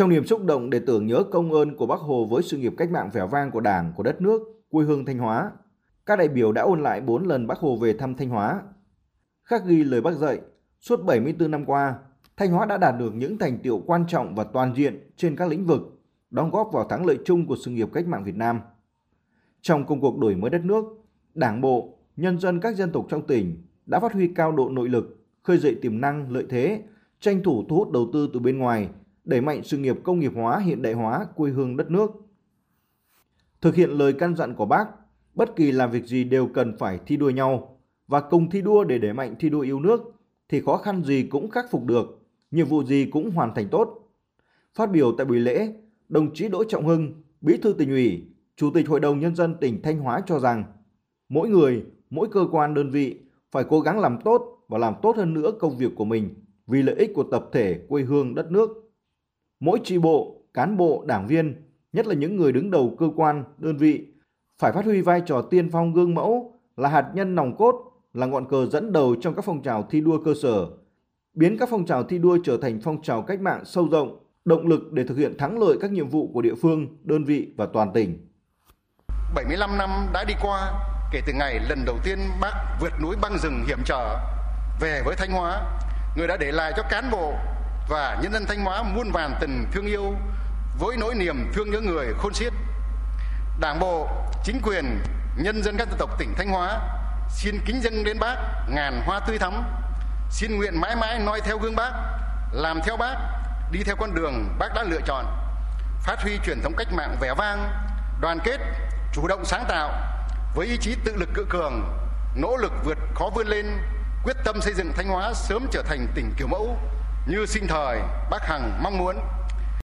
Trong niềm xúc động để tưởng nhớ công ơn của Bác Hồ với sự nghiệp cách mạng vẻ vang của Đảng, của đất nước, quê hương Thanh Hóa, các đại biểu đã ôn lại 4 lần Bác Hồ về thăm Thanh Hóa. Khắc ghi lời Bác dạy, suốt 74 năm qua, Thanh Hóa đã đạt được những thành tiệu quan trọng và toàn diện trên các lĩnh vực, đóng góp vào thắng lợi chung của sự nghiệp cách mạng Việt Nam. Trong công cuộc đổi mới đất nước, Đảng bộ, nhân dân các dân tộc trong tỉnh đã phát huy cao độ nội lực, khơi dậy tiềm năng, lợi thế, tranh thủ thu hút đầu tư từ bên ngoài, đẩy mạnh sự nghiệp công nghiệp hóa, hiện đại hóa quê hương đất nước. Thực hiện lời căn dặn của Bác, bất kỳ làm việc gì đều cần phải thi đua nhau và cùng thi đua để đẩy mạnh thi đua yêu nước thì khó khăn gì cũng khắc phục được, nhiệm vụ gì cũng hoàn thành tốt. Phát biểu tại buổi lễ, đồng chí Đỗ Trọng Hưng, Bí thư tỉnh ủy, Chủ tịch Hội đồng Nhân dân tỉnh Thanh Hóa cho rằng mỗi người, mỗi cơ quan đơn vị phải cố gắng làm tốt và làm tốt hơn nữa công việc của mình vì lợi ích của tập thể quê hương đất nước. Mỗi tri bộ, cán bộ, đảng viên, nhất là những người đứng đầu cơ quan, đơn vị phải phát huy vai trò tiên phong gương mẫu là hạt nhân nòng cốt, là ngọn cờ dẫn đầu trong các phong trào thi đua cơ sở, biến các phong trào thi đua trở thành phong trào cách mạng sâu rộng, động lực để thực hiện thắng lợi các nhiệm vụ của địa phương, đơn vị và toàn tỉnh. 75 năm đã đi qua kể từ ngày lần đầu tiên bác vượt núi băng rừng hiểm trở về với Thanh Hóa, người đã để lại cho cán bộ và nhân dân Thanh Hóa muôn vàn tình thương yêu với nỗi niềm thương nhớ người khôn xiết. Đảng bộ, chính quyền, nhân dân các dân tộc tỉnh Thanh Hóa xin kính dâng đến bác ngàn hoa tươi thắm, xin nguyện mãi mãi noi theo gương bác, làm theo bác, đi theo con đường bác đã lựa chọn, phát huy truyền thống cách mạng vẻ vang, đoàn kết, chủ động sáng tạo với ý chí tự lực cự cường, nỗ lực vượt khó vươn lên, quyết tâm xây dựng Thanh Hóa sớm trở thành tỉnh kiểu mẫu như sinh thời Bác Hằng mong muốn.